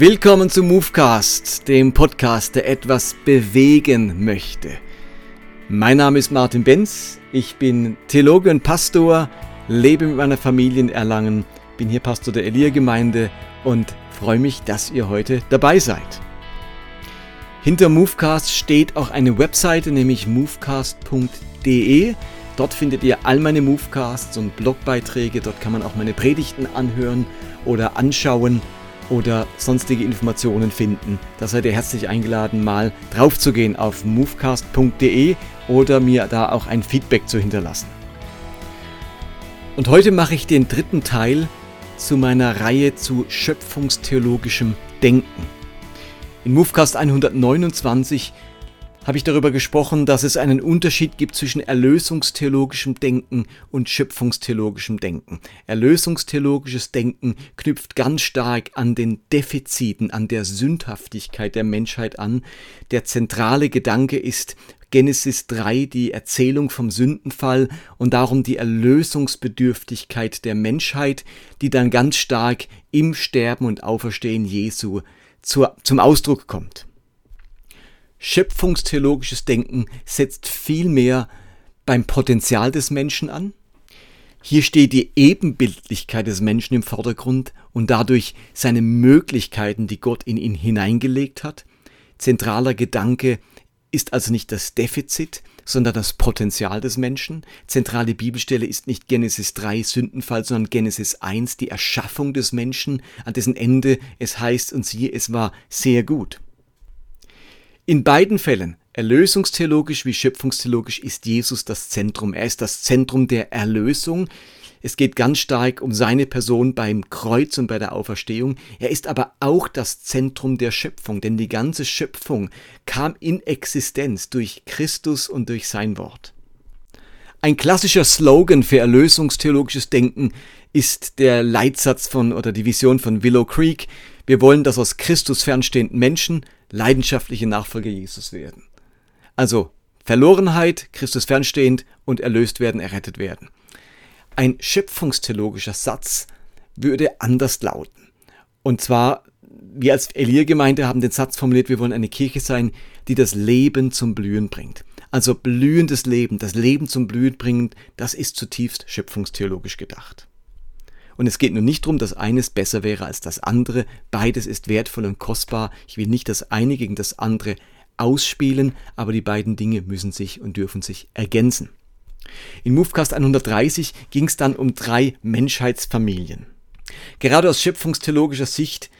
Willkommen zu Movecast, dem Podcast, der etwas bewegen möchte. Mein Name ist Martin Benz, ich bin Theologe und Pastor, lebe mit meiner Familie in Erlangen, bin hier Pastor der Elia-Gemeinde und freue mich, dass ihr heute dabei seid. Hinter Movecast steht auch eine Webseite, nämlich movecast.de. Dort findet ihr all meine Movecasts und Blogbeiträge, dort kann man auch meine Predigten anhören oder anschauen oder sonstige Informationen finden. Da seid ihr herzlich eingeladen, mal drauf zu gehen auf movecast.de oder mir da auch ein Feedback zu hinterlassen. Und heute mache ich den dritten Teil zu meiner Reihe zu schöpfungstheologischem Denken. In Movecast 129 habe ich darüber gesprochen, dass es einen Unterschied gibt zwischen erlösungstheologischem Denken und schöpfungstheologischem Denken. Erlösungstheologisches Denken knüpft ganz stark an den Defiziten, an der Sündhaftigkeit der Menschheit an. Der zentrale Gedanke ist Genesis 3 die Erzählung vom Sündenfall und darum die Erlösungsbedürftigkeit der Menschheit, die dann ganz stark im Sterben und Auferstehen Jesu zur, zum Ausdruck kommt. Schöpfungstheologisches Denken setzt vielmehr beim Potenzial des Menschen an. Hier steht die Ebenbildlichkeit des Menschen im Vordergrund und dadurch seine Möglichkeiten, die Gott in ihn hineingelegt hat. Zentraler Gedanke ist also nicht das Defizit, sondern das Potenzial des Menschen. Zentrale Bibelstelle ist nicht Genesis 3 Sündenfall, sondern Genesis 1 die Erschaffung des Menschen, an dessen Ende es heißt und siehe, es war sehr gut. In beiden Fällen, erlösungstheologisch wie schöpfungstheologisch, ist Jesus das Zentrum. Er ist das Zentrum der Erlösung. Es geht ganz stark um seine Person beim Kreuz und bei der Auferstehung. Er ist aber auch das Zentrum der Schöpfung, denn die ganze Schöpfung kam in Existenz durch Christus und durch sein Wort. Ein klassischer Slogan für erlösungstheologisches Denken ist der Leitsatz von oder die Vision von Willow Creek. Wir wollen, dass aus Christus fernstehenden Menschen leidenschaftliche Nachfolger Jesus werden. Also Verlorenheit, Christus fernstehend und erlöst werden, errettet werden. Ein schöpfungstheologischer Satz würde anders lauten. Und zwar, wir als Elia-Gemeinde haben den Satz formuliert, wir wollen eine Kirche sein, die das Leben zum Blühen bringt. Also blühendes Leben, das Leben zum Blühen bringen, das ist zutiefst schöpfungstheologisch gedacht. Und es geht nun nicht darum, dass eines besser wäre als das andere. Beides ist wertvoll und kostbar. Ich will nicht das eine gegen das andere ausspielen, aber die beiden Dinge müssen sich und dürfen sich ergänzen. In Movecast 130 ging es dann um drei Menschheitsfamilien. Gerade aus schöpfungstheologischer Sicht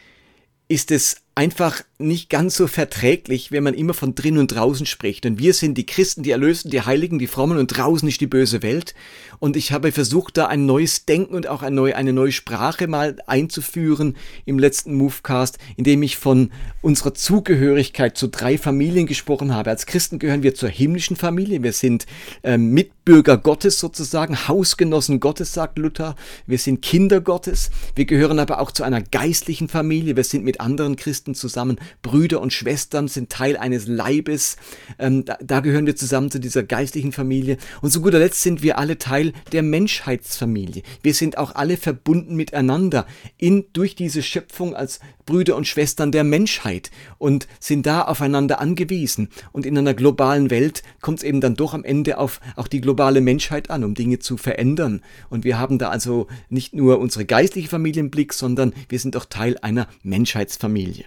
ist es einfach nicht ganz so verträglich, wenn man immer von drin und draußen spricht. Und wir sind die Christen, die Erlösten, die Heiligen, die Frommen und draußen ist die böse Welt. Und ich habe versucht, da ein neues Denken und auch eine neue, eine neue Sprache mal einzuführen im letzten Movecast, indem ich von unserer Zugehörigkeit zu drei Familien gesprochen habe. Als Christen gehören wir zur himmlischen Familie. Wir sind äh, Mitbürger Gottes sozusagen, Hausgenossen Gottes, sagt Luther. Wir sind Kinder Gottes. Wir gehören aber auch zu einer geistlichen Familie. Wir sind mit anderen Christen Christen zusammen. Brüder und Schwestern sind Teil eines Leibes. Ähm, da, da gehören wir zusammen zu dieser geistlichen Familie. Und zu guter Letzt sind wir alle Teil der Menschheitsfamilie. Wir sind auch alle verbunden miteinander in, durch diese Schöpfung als Brüder und Schwestern der Menschheit und sind da aufeinander angewiesen. Und in einer globalen Welt kommt es eben dann doch am Ende auf auch die globale Menschheit an, um Dinge zu verändern. Und wir haben da also nicht nur unsere geistliche Familie im Blick, sondern wir sind auch Teil einer Menschheitsfamilie.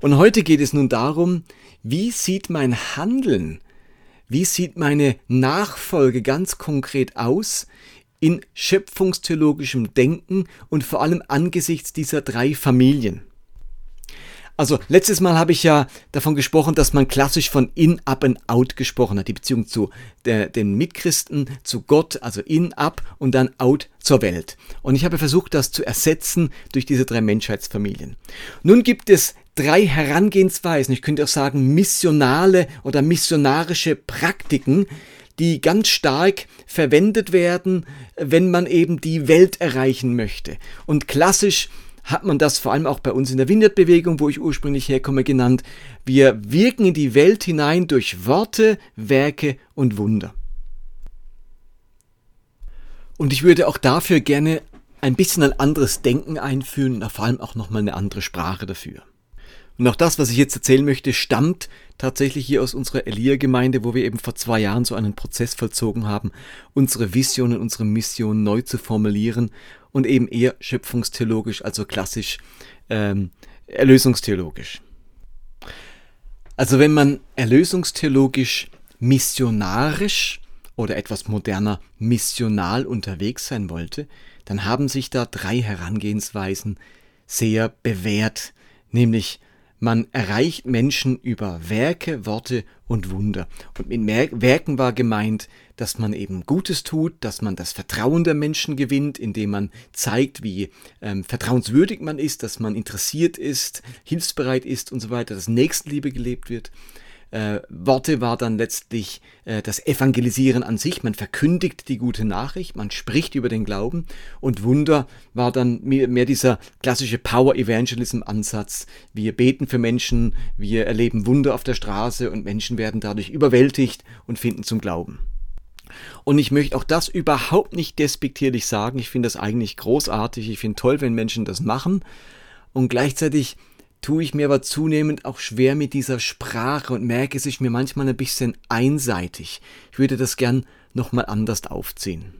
Und heute geht es nun darum, wie sieht mein Handeln, wie sieht meine Nachfolge ganz konkret aus in schöpfungstheologischem Denken und vor allem angesichts dieser drei Familien. Also letztes Mal habe ich ja davon gesprochen, dass man klassisch von in, up and out gesprochen hat, die Beziehung zu der, den Mitchristen, zu Gott, also in, up und dann out zur Welt. Und ich habe versucht, das zu ersetzen durch diese drei Menschheitsfamilien. Nun gibt es drei Herangehensweisen, ich könnte auch sagen missionale oder missionarische Praktiken, die ganz stark verwendet werden, wenn man eben die Welt erreichen möchte. Und klassisch hat man das vor allem auch bei uns in der Vineyard-Bewegung, wo ich ursprünglich herkomme, genannt. Wir wirken in die Welt hinein durch Worte, Werke und Wunder. Und ich würde auch dafür gerne ein bisschen ein anderes Denken einführen und vor allem auch nochmal eine andere Sprache dafür. Und auch das, was ich jetzt erzählen möchte, stammt tatsächlich hier aus unserer Elia-Gemeinde, wo wir eben vor zwei Jahren so einen Prozess vollzogen haben, unsere Vision und unsere Mission neu zu formulieren und eben eher schöpfungstheologisch, also klassisch ähm, erlösungstheologisch. Also wenn man erlösungstheologisch missionarisch oder etwas moderner missional unterwegs sein wollte, dann haben sich da drei Herangehensweisen sehr bewährt, nämlich man erreicht Menschen über Werke, Worte und Wunder. Und mit Werken war gemeint, dass man eben Gutes tut, dass man das Vertrauen der Menschen gewinnt, indem man zeigt, wie ähm, vertrauenswürdig man ist, dass man interessiert ist, hilfsbereit ist und so weiter, dass Nächstenliebe gelebt wird äh, Worte war dann letztlich äh, das Evangelisieren an sich. Man verkündigt die gute Nachricht, man spricht über den Glauben und Wunder war dann mehr, mehr dieser klassische Power Evangelism Ansatz. Wir beten für Menschen, wir erleben Wunder auf der Straße und Menschen werden dadurch überwältigt und finden zum Glauben. Und ich möchte auch das überhaupt nicht despektierlich sagen. Ich finde das eigentlich großartig. Ich finde toll, wenn Menschen das machen. Und gleichzeitig tue ich mir aber zunehmend auch schwer mit dieser Sprache und merke, es ist mir manchmal ein bisschen einseitig. Ich würde das gern nochmal anders aufziehen.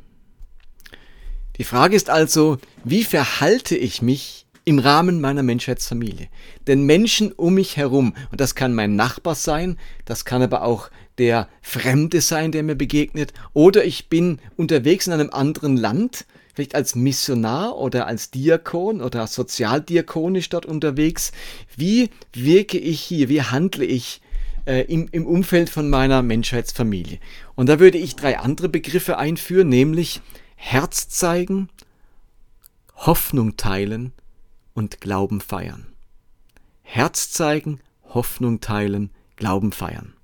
Die Frage ist also, wie verhalte ich mich im Rahmen meiner Menschheitsfamilie? Denn Menschen um mich herum, und das kann mein Nachbar sein, das kann aber auch der Fremde sein, der mir begegnet, oder ich bin unterwegs in einem anderen Land, vielleicht als Missionar oder als Diakon oder sozialdiakonisch dort unterwegs. Wie wirke ich hier? Wie handle ich äh, im, im Umfeld von meiner Menschheitsfamilie? Und da würde ich drei andere Begriffe einführen, nämlich Herz zeigen, Hoffnung teilen und Glauben feiern. Herz zeigen, Hoffnung teilen, Glauben feiern.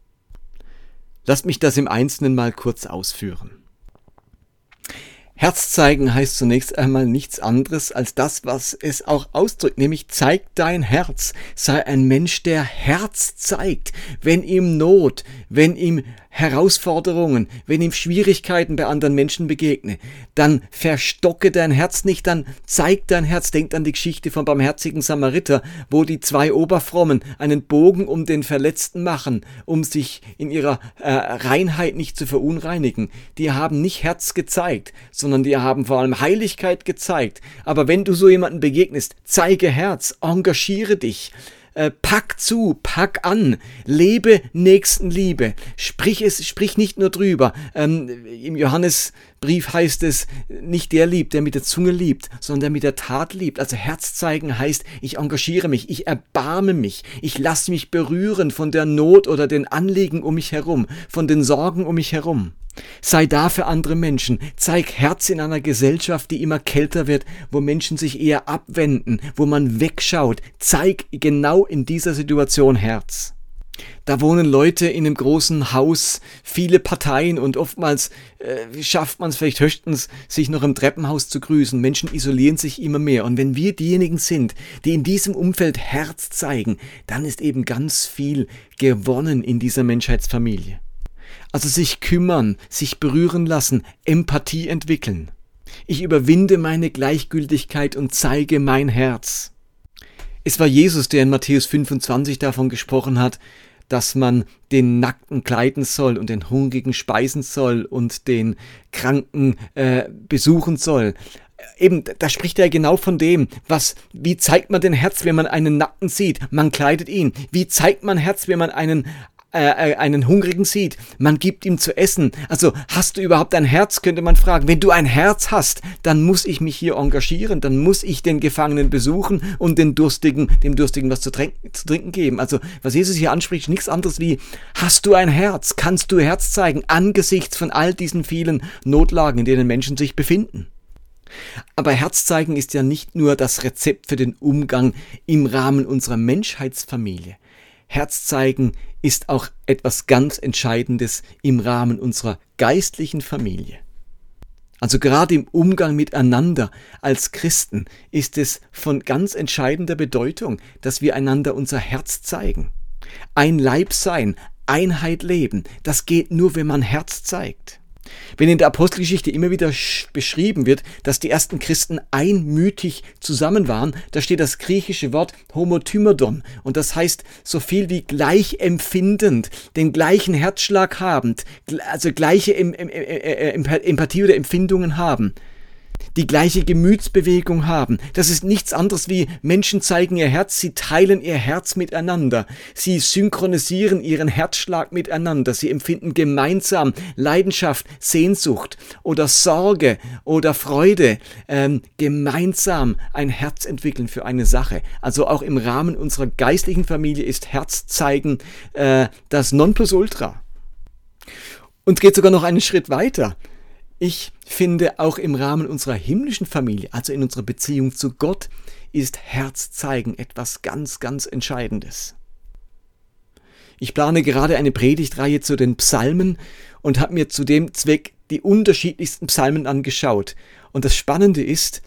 Lasst mich das im Einzelnen mal kurz ausführen. Herz zeigen heißt zunächst einmal nichts anderes als das, was es auch ausdrückt, nämlich zeig dein Herz. Sei ein Mensch, der Herz zeigt, wenn ihm Not, wenn ihm Herausforderungen, wenn ihm Schwierigkeiten bei anderen Menschen begegne, dann verstocke dein Herz nicht, dann zeig dein Herz. Denk an die Geschichte vom barmherzigen Samariter, wo die zwei Oberfrommen einen Bogen um den Verletzten machen, um sich in ihrer äh, Reinheit nicht zu verunreinigen. Die haben nicht Herz gezeigt, sondern die haben vor allem Heiligkeit gezeigt. Aber wenn du so jemanden begegnest, zeige Herz, engagiere dich. Äh, pack zu, pack an, lebe Nächstenliebe, sprich es, sprich nicht nur drüber. Ähm, Im Johannesbrief heißt es, nicht der liebt, der mit der Zunge liebt, sondern der mit der Tat liebt. Also Herz zeigen heißt, ich engagiere mich, ich erbarme mich, ich lasse mich berühren von der Not oder den Anliegen um mich herum, von den Sorgen um mich herum. Sei da für andere Menschen. Zeig Herz in einer Gesellschaft, die immer kälter wird, wo Menschen sich eher abwenden, wo man wegschaut. Zeig genau in dieser Situation Herz. Da wohnen Leute in einem großen Haus, viele Parteien und oftmals äh, schafft man es vielleicht höchstens, sich noch im Treppenhaus zu grüßen. Menschen isolieren sich immer mehr. Und wenn wir diejenigen sind, die in diesem Umfeld Herz zeigen, dann ist eben ganz viel gewonnen in dieser Menschheitsfamilie. Also sich kümmern, sich berühren lassen, Empathie entwickeln. Ich überwinde meine Gleichgültigkeit und zeige mein Herz. Es war Jesus, der in Matthäus 25 davon gesprochen hat, dass man den Nackten kleiden soll und den Hungrigen speisen soll und den Kranken äh, besuchen soll. Eben, da spricht er genau von dem, was, wie zeigt man den Herz, wenn man einen Nackten sieht? Man kleidet ihn. Wie zeigt man Herz, wenn man einen äh, äh, einen Hungrigen sieht, man gibt ihm zu essen. Also hast du überhaupt ein Herz, könnte man fragen. Wenn du ein Herz hast, dann muss ich mich hier engagieren, dann muss ich den Gefangenen besuchen und den Durstigen, dem Durstigen was zu, trinken, zu trinken geben. Also was Jesus hier anspricht, nichts anderes wie, hast du ein Herz, kannst du Herz zeigen angesichts von all diesen vielen Notlagen, in denen Menschen sich befinden. Aber Herz zeigen ist ja nicht nur das Rezept für den Umgang im Rahmen unserer Menschheitsfamilie. Herz zeigen ist auch etwas ganz Entscheidendes im Rahmen unserer geistlichen Familie. Also gerade im Umgang miteinander als Christen ist es von ganz entscheidender Bedeutung, dass wir einander unser Herz zeigen. Ein Leib sein, Einheit leben, das geht nur, wenn man Herz zeigt. Wenn in der Apostelgeschichte immer wieder beschrieben wird, dass die ersten Christen einmütig zusammen waren, da steht das griechische Wort homotymodon. Und das heißt so viel wie gleich empfindend, den gleichen Herzschlag habend, also gleiche Empathie oder Empfindungen haben die gleiche Gemütsbewegung haben. Das ist nichts anderes wie Menschen zeigen ihr Herz, sie teilen ihr Herz miteinander, sie synchronisieren ihren Herzschlag miteinander, sie empfinden gemeinsam Leidenschaft, Sehnsucht oder Sorge oder Freude, ähm, gemeinsam ein Herz entwickeln für eine Sache. Also auch im Rahmen unserer geistlichen Familie ist Herz zeigen äh, das Nonplusultra. Und geht sogar noch einen Schritt weiter. Ich finde, auch im Rahmen unserer himmlischen Familie, also in unserer Beziehung zu Gott, ist Herzzeigen etwas ganz, ganz Entscheidendes. Ich plane gerade eine Predigtreihe zu den Psalmen und habe mir zu dem Zweck die unterschiedlichsten Psalmen angeschaut. Und das Spannende ist,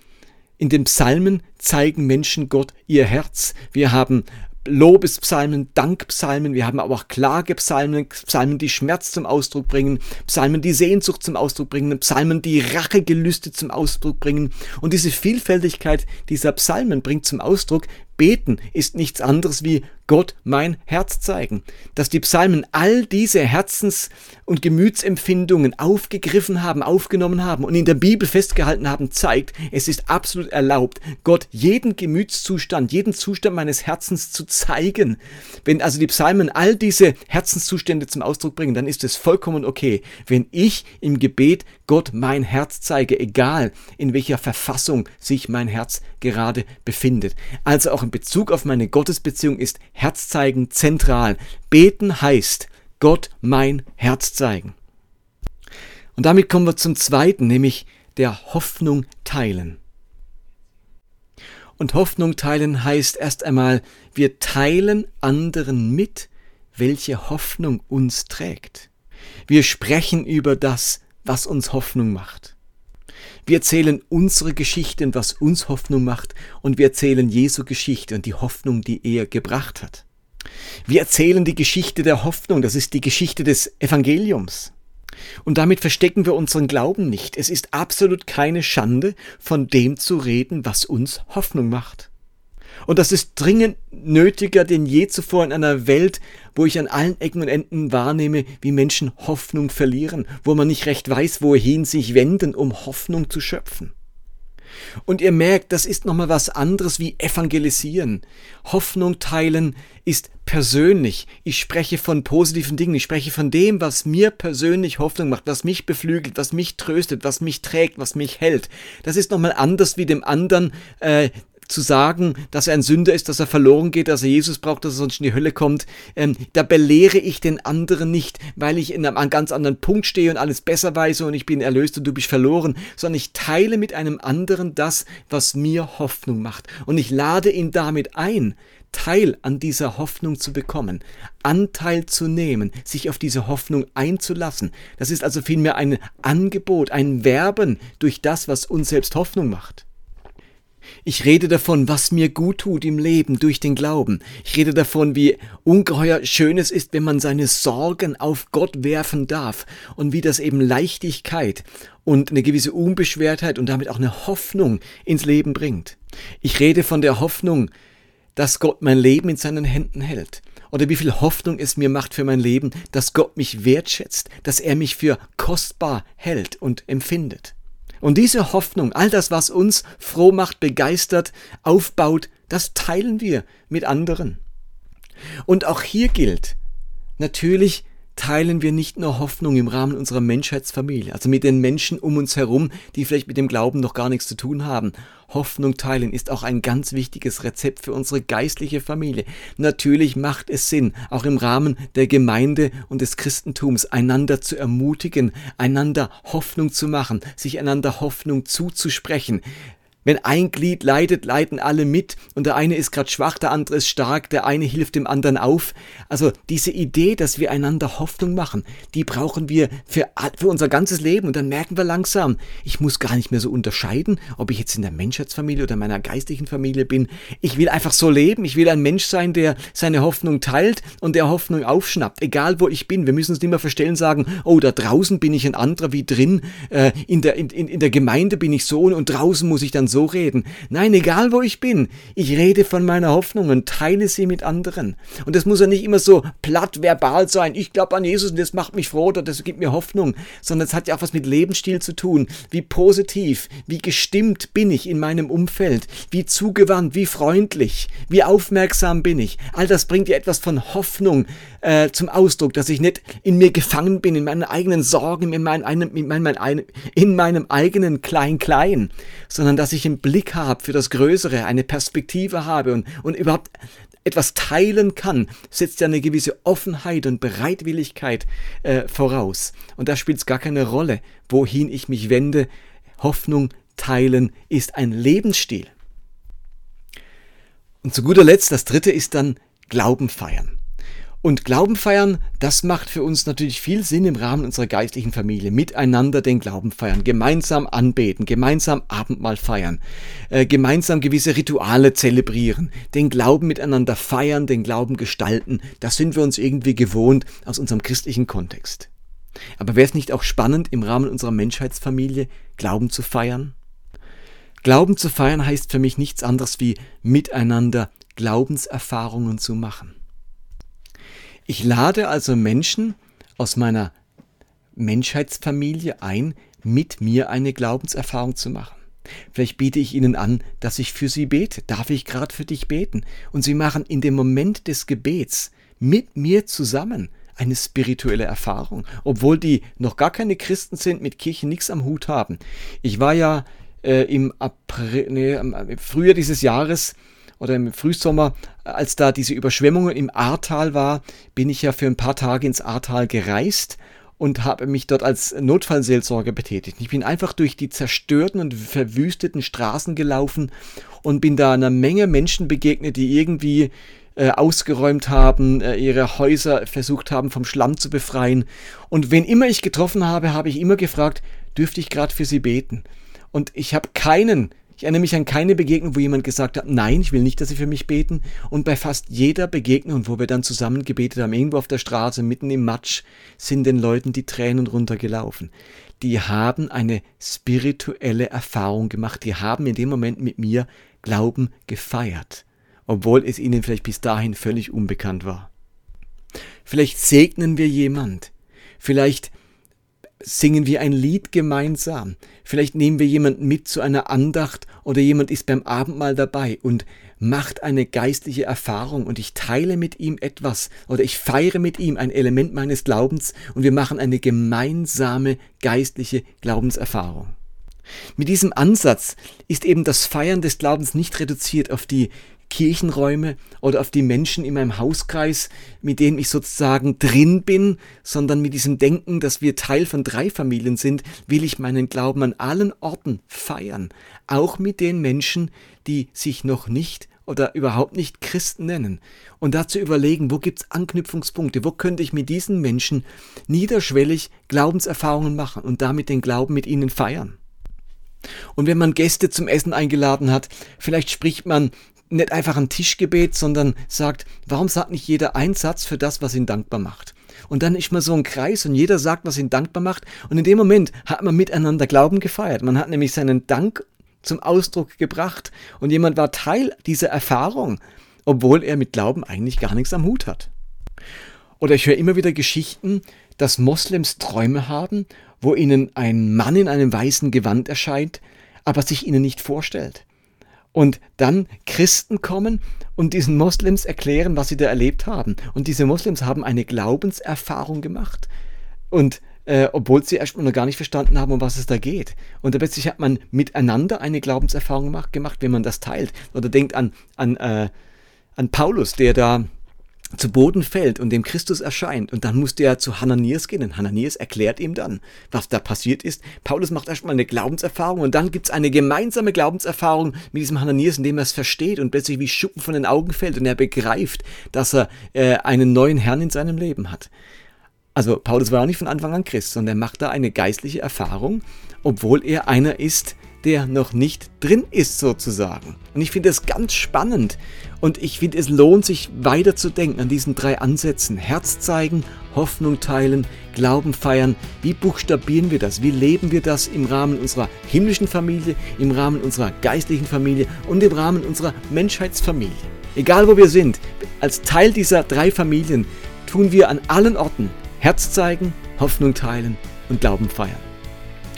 in den Psalmen zeigen Menschen Gott ihr Herz. Wir haben Lobespsalmen, Dankpsalmen, wir haben aber auch Klagepsalmen, Psalmen, die Schmerz zum Ausdruck bringen, Psalmen, die Sehnsucht zum Ausdruck bringen, Psalmen, die Rachegelüste zum Ausdruck bringen. Und diese Vielfältigkeit dieser Psalmen bringt zum Ausdruck, Beten ist nichts anderes wie Gott mein Herz zeigen. Dass die Psalmen all diese Herzens- und Gemütsempfindungen aufgegriffen haben, aufgenommen haben und in der Bibel festgehalten haben, zeigt, es ist absolut erlaubt, Gott jeden Gemütszustand, jeden Zustand meines Herzens zu zeigen. Wenn also die Psalmen all diese Herzenszustände zum Ausdruck bringen, dann ist es vollkommen okay, wenn ich im Gebet Gott mein Herz zeige, egal in welcher Verfassung sich mein Herz gerade befindet. Also auch in Bezug auf meine Gottesbeziehung ist Herzzeigen zentral. Beten heißt Gott mein Herz zeigen. Und damit kommen wir zum zweiten, nämlich der Hoffnung teilen. Und Hoffnung teilen heißt erst einmal, wir teilen anderen mit, welche Hoffnung uns trägt. Wir sprechen über das, was uns Hoffnung macht. Wir erzählen unsere Geschichten, was uns Hoffnung macht, und wir erzählen Jesu Geschichte und die Hoffnung, die er gebracht hat. Wir erzählen die Geschichte der Hoffnung, das ist die Geschichte des Evangeliums. Und damit verstecken wir unseren Glauben nicht. Es ist absolut keine Schande, von dem zu reden, was uns Hoffnung macht. Und das ist dringend nötiger denn je zuvor in einer Welt, wo ich an allen Ecken und Enden wahrnehme, wie Menschen Hoffnung verlieren, wo man nicht recht weiß, wohin sich wenden, um Hoffnung zu schöpfen. Und ihr merkt, das ist nochmal was anderes wie evangelisieren. Hoffnung teilen ist persönlich. Ich spreche von positiven Dingen. Ich spreche von dem, was mir persönlich Hoffnung macht, was mich beflügelt, was mich tröstet, was mich trägt, was mich hält. Das ist nochmal anders wie dem anderen äh, zu sagen, dass er ein Sünder ist, dass er verloren geht, dass er Jesus braucht, dass er sonst in die Hölle kommt, ähm, da belehre ich den anderen nicht, weil ich in einem ganz anderen Punkt stehe und alles besser weiß und ich bin erlöst und du bist verloren, sondern ich teile mit einem anderen das, was mir Hoffnung macht. Und ich lade ihn damit ein, Teil an dieser Hoffnung zu bekommen, Anteil zu nehmen, sich auf diese Hoffnung einzulassen. Das ist also vielmehr ein Angebot, ein Werben durch das, was uns selbst Hoffnung macht. Ich rede davon, was mir gut tut im Leben durch den Glauben. Ich rede davon, wie ungeheuer schön es ist, wenn man seine Sorgen auf Gott werfen darf und wie das eben Leichtigkeit und eine gewisse Unbeschwertheit und damit auch eine Hoffnung ins Leben bringt. Ich rede von der Hoffnung, dass Gott mein Leben in seinen Händen hält. Oder wie viel Hoffnung es mir macht für mein Leben, dass Gott mich wertschätzt, dass er mich für kostbar hält und empfindet. Und diese Hoffnung, all das, was uns froh macht, begeistert, aufbaut, das teilen wir mit anderen. Und auch hier gilt, natürlich teilen wir nicht nur Hoffnung im Rahmen unserer Menschheitsfamilie, also mit den Menschen um uns herum, die vielleicht mit dem Glauben noch gar nichts zu tun haben. Hoffnung teilen ist auch ein ganz wichtiges Rezept für unsere geistliche Familie. Natürlich macht es Sinn, auch im Rahmen der Gemeinde und des Christentums einander zu ermutigen, einander Hoffnung zu machen, sich einander Hoffnung zuzusprechen. Wenn ein Glied leidet, leiden alle mit und der eine ist gerade schwach, der andere ist stark, der eine hilft dem anderen auf. Also diese Idee, dass wir einander Hoffnung machen, die brauchen wir für, für unser ganzes Leben und dann merken wir langsam, ich muss gar nicht mehr so unterscheiden, ob ich jetzt in der Menschheitsfamilie oder meiner geistlichen Familie bin. Ich will einfach so leben, ich will ein Mensch sein, der seine Hoffnung teilt und der Hoffnung aufschnappt, egal wo ich bin. Wir müssen uns nicht mehr verstellen sagen, oh, da draußen bin ich ein anderer wie drin, äh, in, der, in, in der Gemeinde bin ich so und draußen muss ich dann so reden. Nein, egal wo ich bin, ich rede von meiner Hoffnung und teile sie mit anderen. Und das muss ja nicht immer so platt verbal sein, ich glaube an Jesus und das macht mich froh oder das gibt mir Hoffnung, sondern es hat ja auch was mit Lebensstil zu tun. Wie positiv, wie gestimmt bin ich in meinem Umfeld, wie zugewandt, wie freundlich, wie aufmerksam bin ich. All das bringt ja etwas von Hoffnung äh, zum Ausdruck, dass ich nicht in mir gefangen bin, in meinen eigenen Sorgen, in, meinem, in, meinem, in meinem eigenen Klein-Klein, sondern dass ich einen Blick habe für das Größere, eine Perspektive habe und, und überhaupt etwas teilen kann, setzt ja eine gewisse Offenheit und Bereitwilligkeit äh, voraus. Und da spielt es gar keine Rolle, wohin ich mich wende. Hoffnung teilen ist ein Lebensstil. Und zu guter Letzt, das dritte ist dann Glauben feiern. Und Glauben feiern, das macht für uns natürlich viel Sinn im Rahmen unserer geistlichen Familie. Miteinander den Glauben feiern, gemeinsam anbeten, gemeinsam Abendmahl feiern, äh, gemeinsam gewisse Rituale zelebrieren, den Glauben miteinander feiern, den Glauben gestalten. Das sind wir uns irgendwie gewohnt aus unserem christlichen Kontext. Aber wäre es nicht auch spannend, im Rahmen unserer Menschheitsfamilie Glauben zu feiern? Glauben zu feiern heißt für mich nichts anderes wie miteinander Glaubenserfahrungen zu machen. Ich lade also Menschen aus meiner Menschheitsfamilie ein, mit mir eine Glaubenserfahrung zu machen. Vielleicht biete ich ihnen an, dass ich für sie bete. Darf ich gerade für dich beten? Und sie machen in dem Moment des Gebets mit mir zusammen eine spirituelle Erfahrung, obwohl die noch gar keine Christen sind, mit Kirche nichts am Hut haben. Ich war ja äh, im April, nee, im Frühjahr dieses Jahres oder im Frühsommer, als da diese Überschwemmungen im Ahrtal war, bin ich ja für ein paar Tage ins Ahrtal gereist und habe mich dort als Notfallseelsorger betätigt. Ich bin einfach durch die zerstörten und verwüsteten Straßen gelaufen und bin da einer Menge Menschen begegnet, die irgendwie äh, ausgeräumt haben, äh, ihre Häuser versucht haben vom Schlamm zu befreien. Und wen immer ich getroffen habe, habe ich immer gefragt, dürfte ich gerade für sie beten? Und ich habe keinen ich erinnere mich an keine Begegnung, wo jemand gesagt hat, nein, ich will nicht, dass Sie für mich beten. Und bei fast jeder Begegnung, wo wir dann zusammen gebetet haben, irgendwo auf der Straße, mitten im Matsch, sind den Leuten die Tränen runtergelaufen. Die haben eine spirituelle Erfahrung gemacht. Die haben in dem Moment mit mir Glauben gefeiert, obwohl es ihnen vielleicht bis dahin völlig unbekannt war. Vielleicht segnen wir jemand. Vielleicht singen wir ein Lied gemeinsam. Vielleicht nehmen wir jemanden mit zu einer Andacht oder jemand ist beim Abendmahl dabei und macht eine geistliche Erfahrung und ich teile mit ihm etwas oder ich feiere mit ihm ein Element meines Glaubens und wir machen eine gemeinsame geistliche Glaubenserfahrung. Mit diesem Ansatz ist eben das Feiern des Glaubens nicht reduziert auf die Kirchenräume oder auf die Menschen in meinem Hauskreis, mit denen ich sozusagen drin bin, sondern mit diesem Denken, dass wir Teil von drei Familien sind, will ich meinen Glauben an allen Orten feiern, auch mit den Menschen, die sich noch nicht oder überhaupt nicht Christen nennen. Und dazu überlegen, wo gibt's Anknüpfungspunkte, wo könnte ich mit diesen Menschen niederschwellig Glaubenserfahrungen machen und damit den Glauben mit ihnen feiern. Und wenn man Gäste zum Essen eingeladen hat, vielleicht spricht man nicht einfach ein Tischgebet, sondern sagt, warum sagt nicht jeder einen Satz für das, was ihn dankbar macht? Und dann ist man so ein Kreis und jeder sagt, was ihn dankbar macht. Und in dem Moment hat man miteinander Glauben gefeiert. Man hat nämlich seinen Dank zum Ausdruck gebracht und jemand war Teil dieser Erfahrung, obwohl er mit Glauben eigentlich gar nichts am Hut hat. Oder ich höre immer wieder Geschichten, dass Moslems Träume haben, wo ihnen ein Mann in einem weißen Gewand erscheint, aber sich ihnen nicht vorstellt und dann Christen kommen und diesen Moslems erklären, was sie da erlebt haben. Und diese Moslems haben eine Glaubenserfahrung gemacht. Und äh, obwohl sie erstmal noch gar nicht verstanden haben, um was es da geht. Und plötzlich hat man miteinander eine Glaubenserfahrung gemacht, gemacht wenn man das teilt. Oder denkt an, an, äh, an Paulus, der da zu Boden fällt und dem Christus erscheint. Und dann musste er zu Hananias gehen. Und Hananias erklärt ihm dann, was da passiert ist. Paulus macht erstmal eine Glaubenserfahrung und dann gibt es eine gemeinsame Glaubenserfahrung mit diesem Hananias, indem er es versteht und plötzlich wie Schuppen von den Augen fällt und er begreift, dass er äh, einen neuen Herrn in seinem Leben hat. Also Paulus war auch nicht von Anfang an Christ, sondern er macht da eine geistliche Erfahrung, obwohl er einer ist, der noch nicht drin ist sozusagen. Und ich finde es ganz spannend und ich finde es lohnt sich weiter zu denken an diesen drei Ansätzen. Herz zeigen, Hoffnung teilen, Glauben feiern. Wie buchstabieren wir das? Wie leben wir das im Rahmen unserer himmlischen Familie, im Rahmen unserer geistlichen Familie und im Rahmen unserer Menschheitsfamilie? Egal wo wir sind, als Teil dieser drei Familien tun wir an allen Orten Herz zeigen, Hoffnung teilen und Glauben feiern.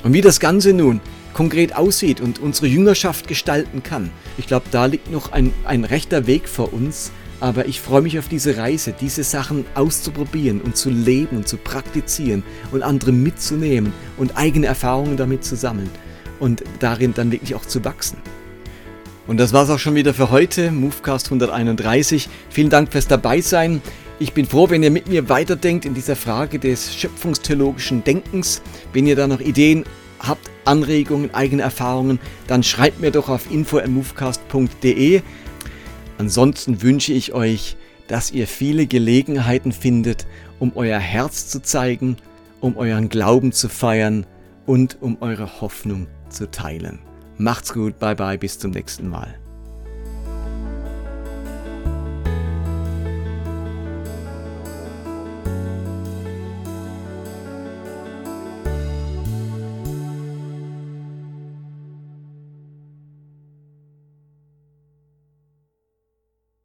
Und wie das Ganze nun konkret aussieht und unsere Jüngerschaft gestalten kann. Ich glaube, da liegt noch ein, ein rechter Weg vor uns, aber ich freue mich auf diese Reise, diese Sachen auszuprobieren und zu leben und zu praktizieren und andere mitzunehmen und eigene Erfahrungen damit zu sammeln und darin dann wirklich auch zu wachsen. Und das war es auch schon wieder für heute, Movecast 131. Vielen Dank fürs Dabeisein. Ich bin froh, wenn ihr mit mir weiterdenkt in dieser Frage des schöpfungstheologischen Denkens. Wenn ihr da noch Ideen habt, Anregungen, eigene Erfahrungen, dann schreibt mir doch auf info.movecast.de. Ansonsten wünsche ich euch, dass ihr viele Gelegenheiten findet, um euer Herz zu zeigen, um euren Glauben zu feiern und um eure Hoffnung zu teilen. Macht's gut, bye bye, bis zum nächsten Mal.